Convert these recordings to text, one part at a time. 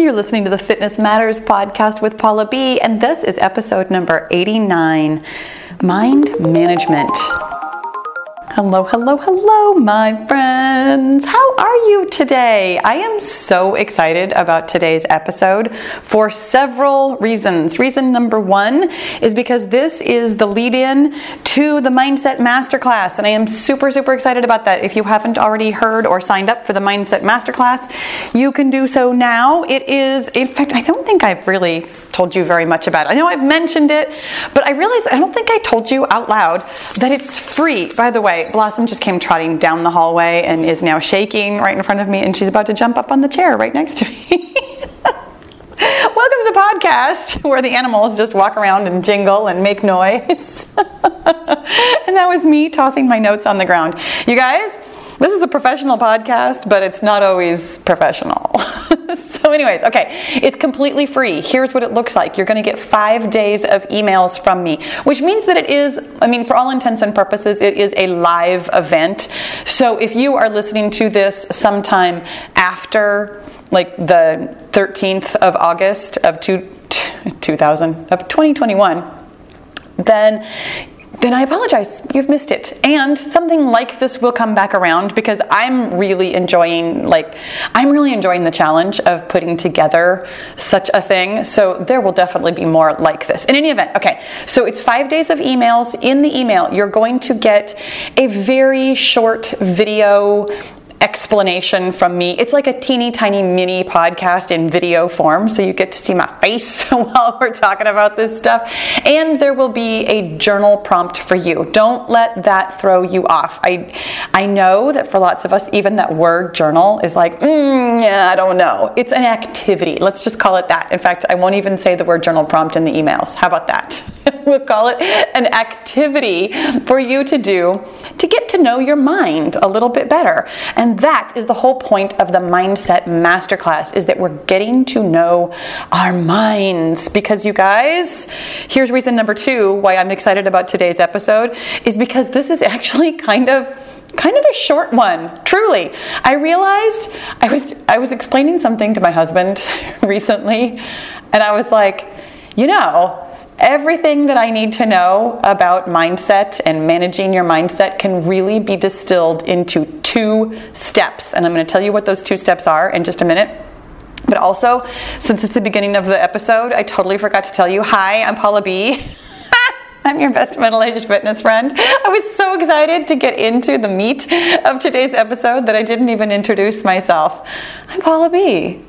You're listening to the Fitness Matters podcast with Paula B, and this is episode number 89 Mind Management. Hello, hello, hello, my friends. How are you today? I am so excited about today's episode for several reasons. Reason number one is because this is the lead in to the Mindset Masterclass, and I am super, super excited about that. If you haven't already heard or signed up for the Mindset Masterclass, you can do so now. It is, in fact, I don't think I've really told you very much about it. I know I've mentioned it, but I realized I don't think I told you out loud that it's free. By the way, Blossom just came trotting down the hallway and is now shaking right in front of me, and she's about to jump up on the chair right next to me. Welcome to the podcast where the animals just walk around and jingle and make noise. and that was me tossing my notes on the ground. You guys, this is a professional podcast, but it's not always professional. anyways, okay, it's completely free. Here's what it looks like you're going to get five days of emails from me, which means that it is, I mean, for all intents and purposes, it is a live event. So, if you are listening to this sometime after like the 13th of August of two, 2000 of 2021, then then I apologize. You've missed it. And something like this will come back around because I'm really enjoying like I'm really enjoying the challenge of putting together such a thing. So there will definitely be more like this. In any event, okay. So it's 5 days of emails. In the email, you're going to get a very short video explanation from me. It's like a teeny tiny mini podcast in video form, so you get to see my face while we're talking about this stuff. And there will be a journal prompt for you. Don't let that throw you off. I I know that for lots of us, even that word journal is like, mm, yeah, I don't know. It's an activity. Let's just call it that. In fact, I won't even say the word journal prompt in the emails. How about that? we'll call it an activity for you to do to get to know your mind a little bit better. And that is the whole point of the Mindset Masterclass is that we're getting to know our minds because you guys, here's reason number 2 why I'm excited about today's episode is because this is actually kind of kind of a short one truly i realized i was i was explaining something to my husband recently and i was like you know Everything that I need to know about mindset and managing your mindset can really be distilled into two steps. And I'm going to tell you what those two steps are in just a minute. But also, since it's the beginning of the episode, I totally forgot to tell you hi, I'm Paula B. I'm your best middle aged fitness friend. I was so excited to get into the meat of today's episode that I didn't even introduce myself. I'm Paula B.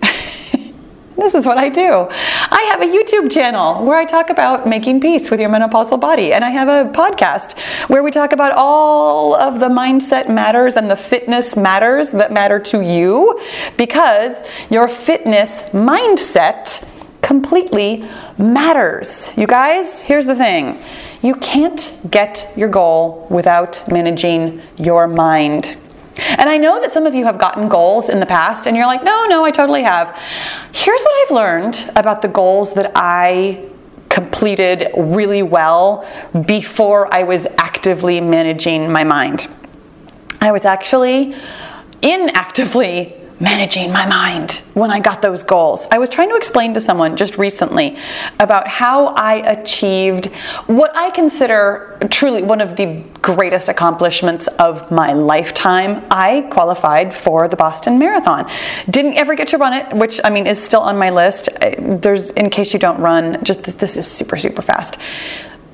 This is what I do. I have a YouTube channel where I talk about making peace with your menopausal body, and I have a podcast where we talk about all of the mindset matters and the fitness matters that matter to you because your fitness mindset completely matters. You guys, here's the thing you can't get your goal without managing your mind. And I know that some of you have gotten goals in the past and you're like, no, no, I totally have. Here's what I've learned about the goals that I completed really well before I was actively managing my mind. I was actually inactively managing my mind when I got those goals. I was trying to explain to someone just recently about how I achieved what I consider truly one of the greatest accomplishments of my lifetime. I qualified for the Boston Marathon. Didn't ever get to run it, which I mean is still on my list. There's in case you don't run, just this is super super fast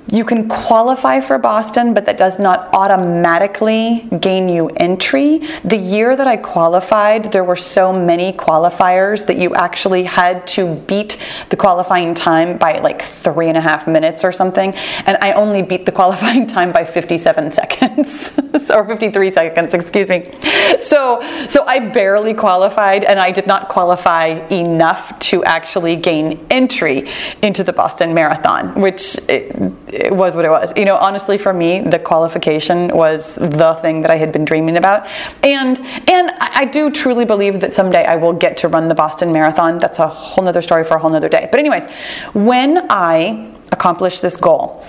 you can qualify for Boston, but that does not automatically gain you entry. The year that I qualified, there were so many qualifiers that you actually had to beat the qualifying time by like three and a half minutes or something. And I only beat the qualifying time by 57 seconds or 53 seconds, excuse me. So, so I barely qualified and I did not qualify enough to actually gain entry into the Boston Marathon, which. It, it was what it was. You know, honestly, for me, the qualification was the thing that I had been dreaming about, and and I do truly believe that someday I will get to run the Boston Marathon. That's a whole nother story for a whole nother day. But anyways, when I accomplished this goal.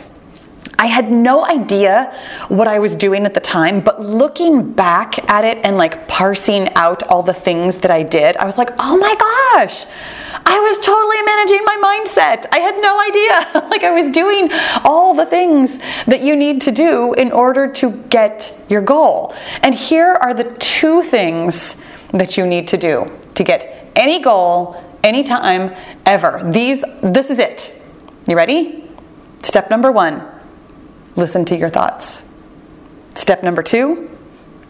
I had no idea what I was doing at the time, but looking back at it and like parsing out all the things that I did, I was like, oh my gosh, I was totally managing my mindset. I had no idea. like I was doing all the things that you need to do in order to get your goal. And here are the two things that you need to do to get any goal, anytime, ever. These this is it. You ready? Step number 1. Listen to your thoughts. Step number 2,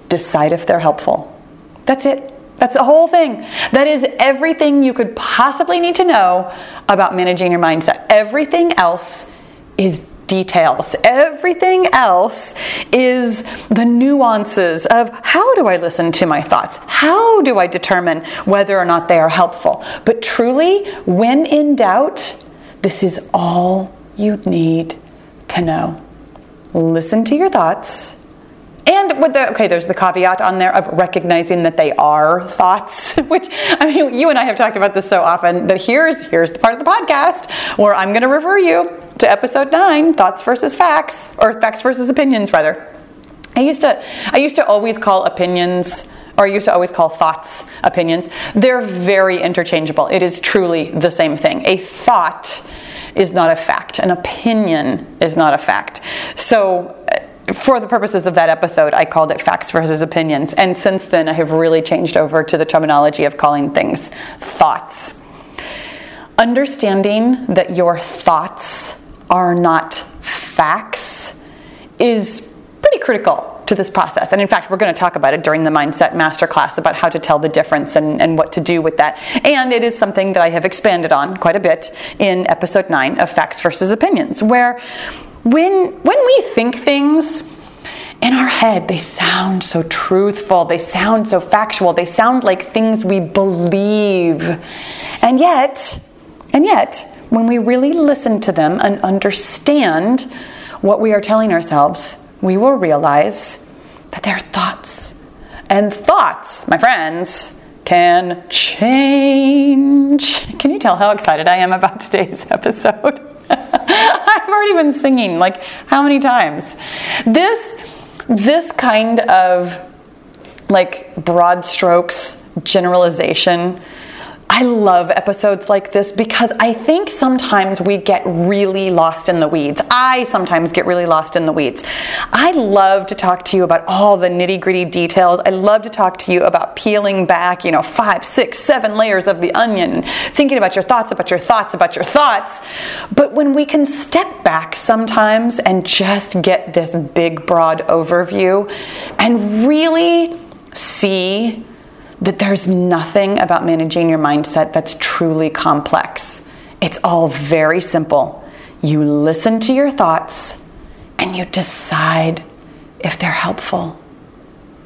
decide if they're helpful. That's it. That's the whole thing. That is everything you could possibly need to know about managing your mindset. Everything else is details. Everything else is the nuances of how do I listen to my thoughts? How do I determine whether or not they are helpful? But truly, when in doubt, this is all you need to know. Listen to your thoughts and with the okay there's the caveat on there of recognizing that they are thoughts which i mean you and i have talked about this so often that here's here's the part of the podcast where i'm going to refer you to episode 9 thoughts versus facts or facts versus opinions rather i used to i used to always call opinions or I used to always call thoughts opinions. They're very interchangeable. It is truly the same thing. A thought is not a fact, an opinion is not a fact. So, for the purposes of that episode, I called it facts versus opinions. And since then, I have really changed over to the terminology of calling things thoughts. Understanding that your thoughts are not facts is pretty critical to this process. And in fact, we're going to talk about it during the Mindset Masterclass about how to tell the difference and, and what to do with that. And it is something that I have expanded on quite a bit in episode 9 of Facts versus Opinions, where when when we think things in our head they sound so truthful they sound so factual they sound like things we believe. And yet and yet when we really listen to them and understand what we are telling ourselves we will realize that they're thoughts and thoughts my friends can change. Can you tell how excited i am about today's episode I've already been singing like how many times? This this kind of like broad strokes generalization I love episodes like this because I think sometimes we get really lost in the weeds. I sometimes get really lost in the weeds. I love to talk to you about all the nitty gritty details. I love to talk to you about peeling back, you know, five, six, seven layers of the onion, thinking about your thoughts, about your thoughts, about your thoughts. But when we can step back sometimes and just get this big, broad overview and really see that there's nothing about managing your mindset that's truly complex. It's all very simple. You listen to your thoughts and you decide if they're helpful.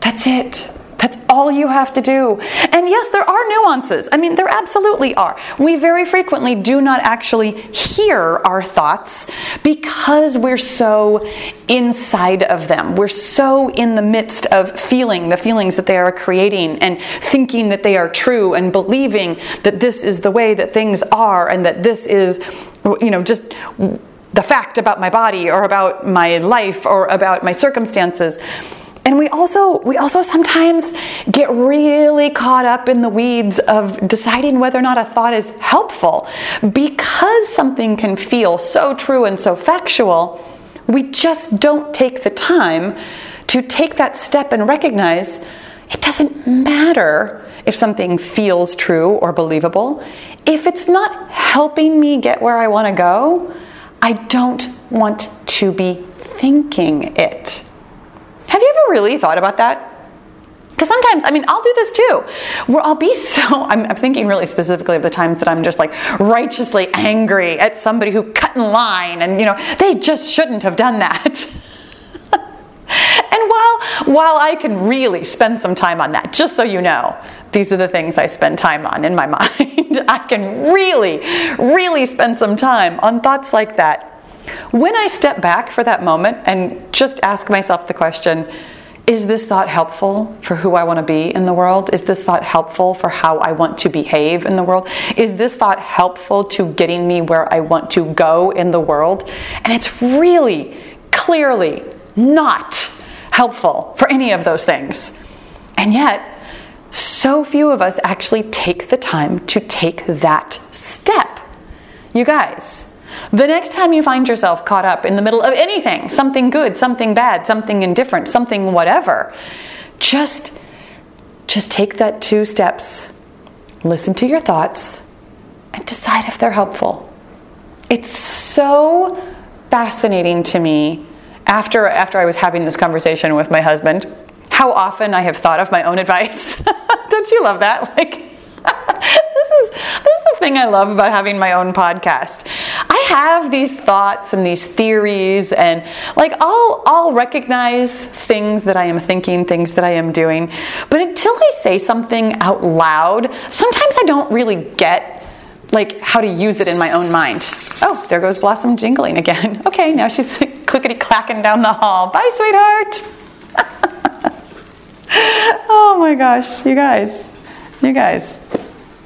That's it. That's all you have to do. And yes, there are nuances. I mean, there absolutely are. We very frequently do not actually hear our thoughts because we're so inside of them. We're so in the midst of feeling the feelings that they are creating and thinking that they are true and believing that this is the way that things are and that this is, you know, just the fact about my body or about my life or about my circumstances and we also we also sometimes get really caught up in the weeds of deciding whether or not a thought is helpful. Because something can feel so true and so factual we just don't take the time to take that step and recognize it doesn't matter if something feels true or believable. If it's not helping me get where I want to go I don't want to be thinking it have you ever really thought about that? Because sometimes, I mean, I'll do this too, where I'll be so, I'm, I'm, thinking really specifically of the times that I'm just like righteously angry at somebody who cut in line and, you know, they just shouldn't have done that. and while, while I can really spend some time on that, just so you know, these are the things I spend time on in my mind. I can really, really spend some time on thoughts like that when I step back for that moment and just ask myself the question, is this thought helpful for who I want to be in the world? Is this thought helpful for how I want to behave in the world? Is this thought helpful to getting me where I want to go in the world? And it's really, clearly not helpful for any of those things. And yet, so few of us actually take the time to take that step. You guys, the next time you find yourself caught up in the middle of anything, something good, something bad, something indifferent, something whatever, just just take that two steps. Listen to your thoughts and decide if they're helpful. It's so fascinating to me after after I was having this conversation with my husband how often I have thought of my own advice. Don't you love that? Like this is this is the thing I love about having my own podcast. Have these thoughts and these theories and like I'll I'll recognize things that I am thinking, things that I am doing, but until I say something out loud, sometimes I don't really get like how to use it in my own mind. Oh, there goes Blossom jingling again. Okay, now she's clickety clacking down the hall. Bye, sweetheart. oh my gosh, you guys, you guys,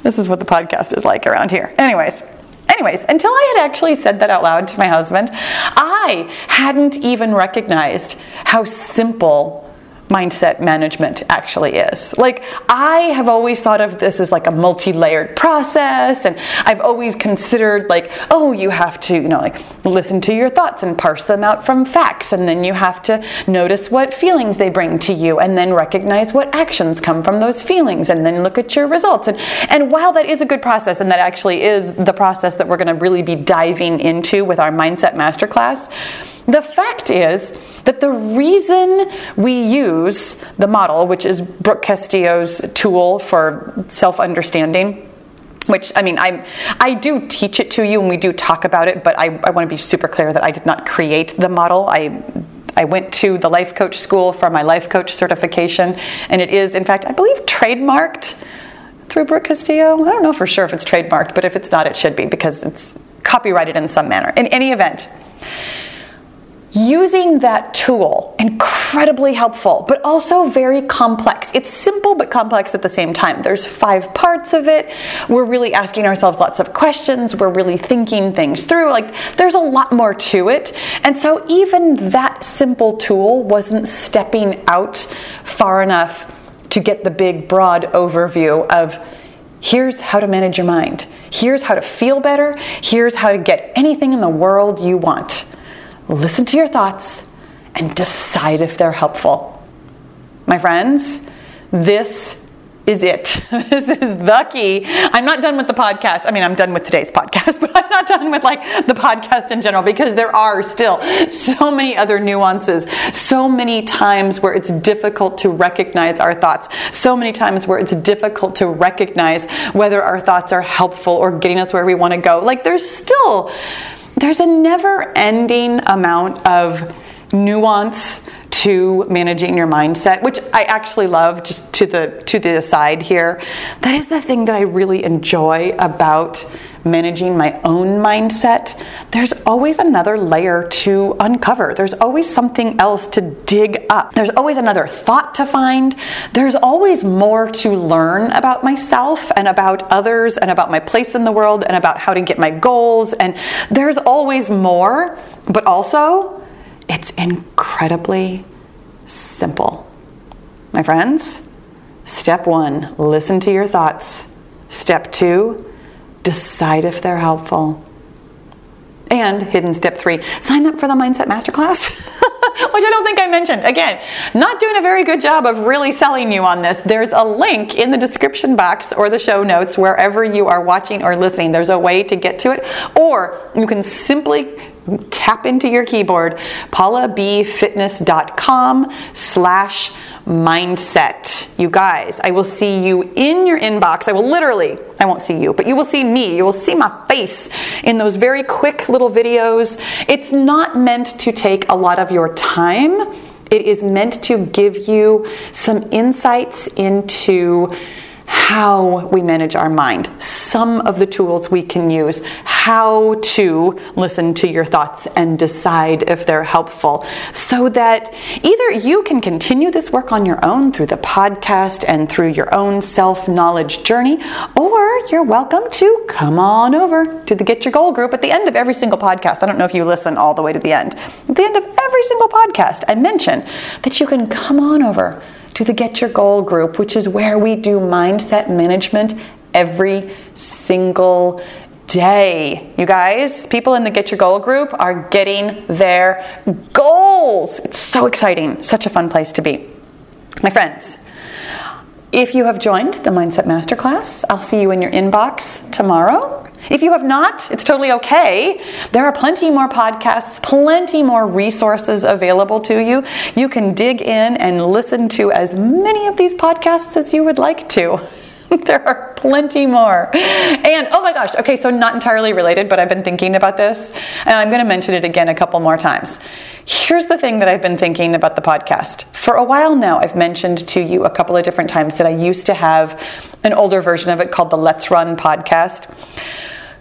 this is what the podcast is like around here. Anyways, anyways, until I had actually said that out loud to my husband, I hadn't even recognized how simple mindset management actually is. Like, I have always thought of this as like a multi layered process, and I've always considered, like, oh, you have to, you know, like listen to your thoughts and parse them out from facts, and then you have to notice what feelings they bring to you, and then recognize what actions come from those feelings, and then look at your results. And, and while that is a good process, and that actually is the process that we're going to really be diving into with our Mindset Masterclass, the fact is, that the reason we use the model, which is Brooke Castillo's tool for self understanding, which I mean, I I do teach it to you and we do talk about it, but I, I want to be super clear that I did not create the model. I I went to the life coach school for my life coach certification, and it is, in fact, I believe, trademarked through Brooke Castillo. I don't know for sure if it's trademarked, but if it's not, it should be because it's copyrighted in some manner. In any event, using that tool incredibly helpful but also very complex. It's simple but complex at the same time. There's five parts of it. We're really asking ourselves lots of questions. We're really thinking things through. Like there's a lot more to it. And so even that simple tool wasn't stepping out far enough to get the big broad overview of Here's how to manage your mind. Here's how to feel better. Here's how to get anything in the world you want listen to your thoughts, and decide if they're helpful. My friends, this is it. this is the key. I'm not done with the podcast. I mean, I'm done with today's podcast, but I'm not done with like the podcast in general because there are still so many other nuances, so many times where it's difficult to recognize our thoughts, so many times where it's difficult to recognize whether our thoughts are helpful or getting us where we want to go. Like there's still there's a never ending amount of nuance to managing your mindset which i actually love just to the to the aside here. That is the thing that i really enjoy about managing my own mindset there's always another layer to uncover there's always something else to dig up there's always another thought to find there's always more to learn about myself and about others and about my place in the world and about how to get my goals and there's always more but also it's incredibly simple. My friends, step one, listen to your thoughts. Step two, decide if they're helpful. And hidden step three, sign up for the Mindset Masterclass. which I don't think I mentioned. Again, not doing a very good job of really selling you on this. There's a link in the description box or the show notes wherever you are watching or listening. There's a way to get to it, or you can simply tap into your keyboard paulabfitness.com slash mindset. You guys i will see you in your inbox. I will literally i won't see you but you will see me. You will see my face in those very quick little videos. It's not meant to take a lot of your time. It is meant to give you some insights into how we manage our mind, some of the tools we can use, how to listen to your thoughts and decide if they're helpful, so that either you can continue this work on your own through the podcast and through your own self knowledge journey, or you're welcome to come on over to the Get Your Goal group at the end of every single podcast. I don't know if you listen all the way to the end. At the end of every single podcast, I mention that you can come on over to the Get Your Goal group, which is where we do mindset management every single day. You guys, people in the Get Your Goal group are getting their goals. It's so exciting, such a fun place to be. My friends, if you have joined the Mindset Masterclass, I'll see you in your inbox tomorrow. If you have not, it's totally okay. There are plenty more podcasts, plenty more resources available to you. You can dig in and listen to as many of these podcasts as you would like to. there are plenty more. And oh my gosh, okay, so not entirely related, but I've been thinking about this, and I'm going to mention it again a couple more times. Here's the thing that I've been thinking about the podcast. For a while now, I've mentioned to you a couple of different times that I used to have an older version of it called the Let's Run podcast.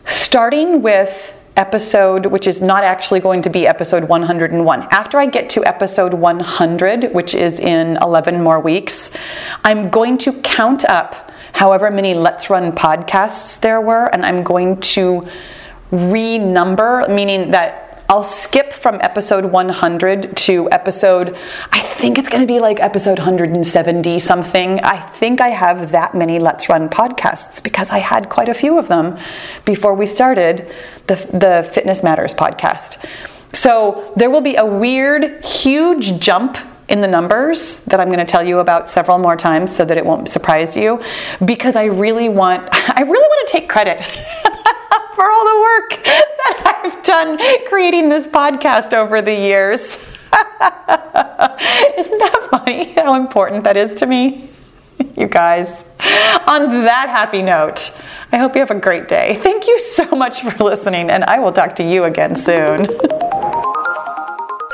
Starting with episode, which is not actually going to be episode 101. After I get to episode 100, which is in 11 more weeks, I'm going to count up however many Let's Run podcasts there were, and I'm going to renumber, meaning that I'll skip from episode 100 to episode, I think it's going to be like episode 170 something. I think I have that many Let's Run podcasts because I had quite a few of them before we started the, the Fitness Matters podcast. So there will be a weird, huge jump in the numbers that I'm going to tell you about several more times so that it won't surprise you because I really want I really want to take credit for all the work that I've done creating this podcast over the years. Isn't that funny how important that is to me? You guys. On that happy note, I hope you have a great day. Thank you so much for listening and I will talk to you again soon.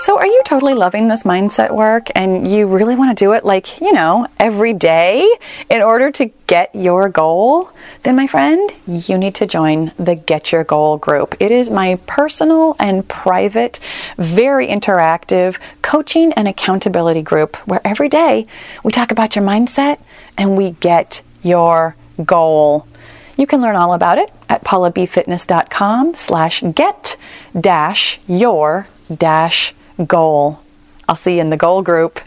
So, are you totally loving this mindset work and you really want to do it like, you know, every day in order to get your goal? Then, my friend, you need to join the Get Your Goal group. It is my personal and private, very interactive coaching and accountability group where every day we talk about your mindset and we get your goal. You can learn all about it at paulabfitness.com slash get dash your dash goal. I'll see you in the goal group.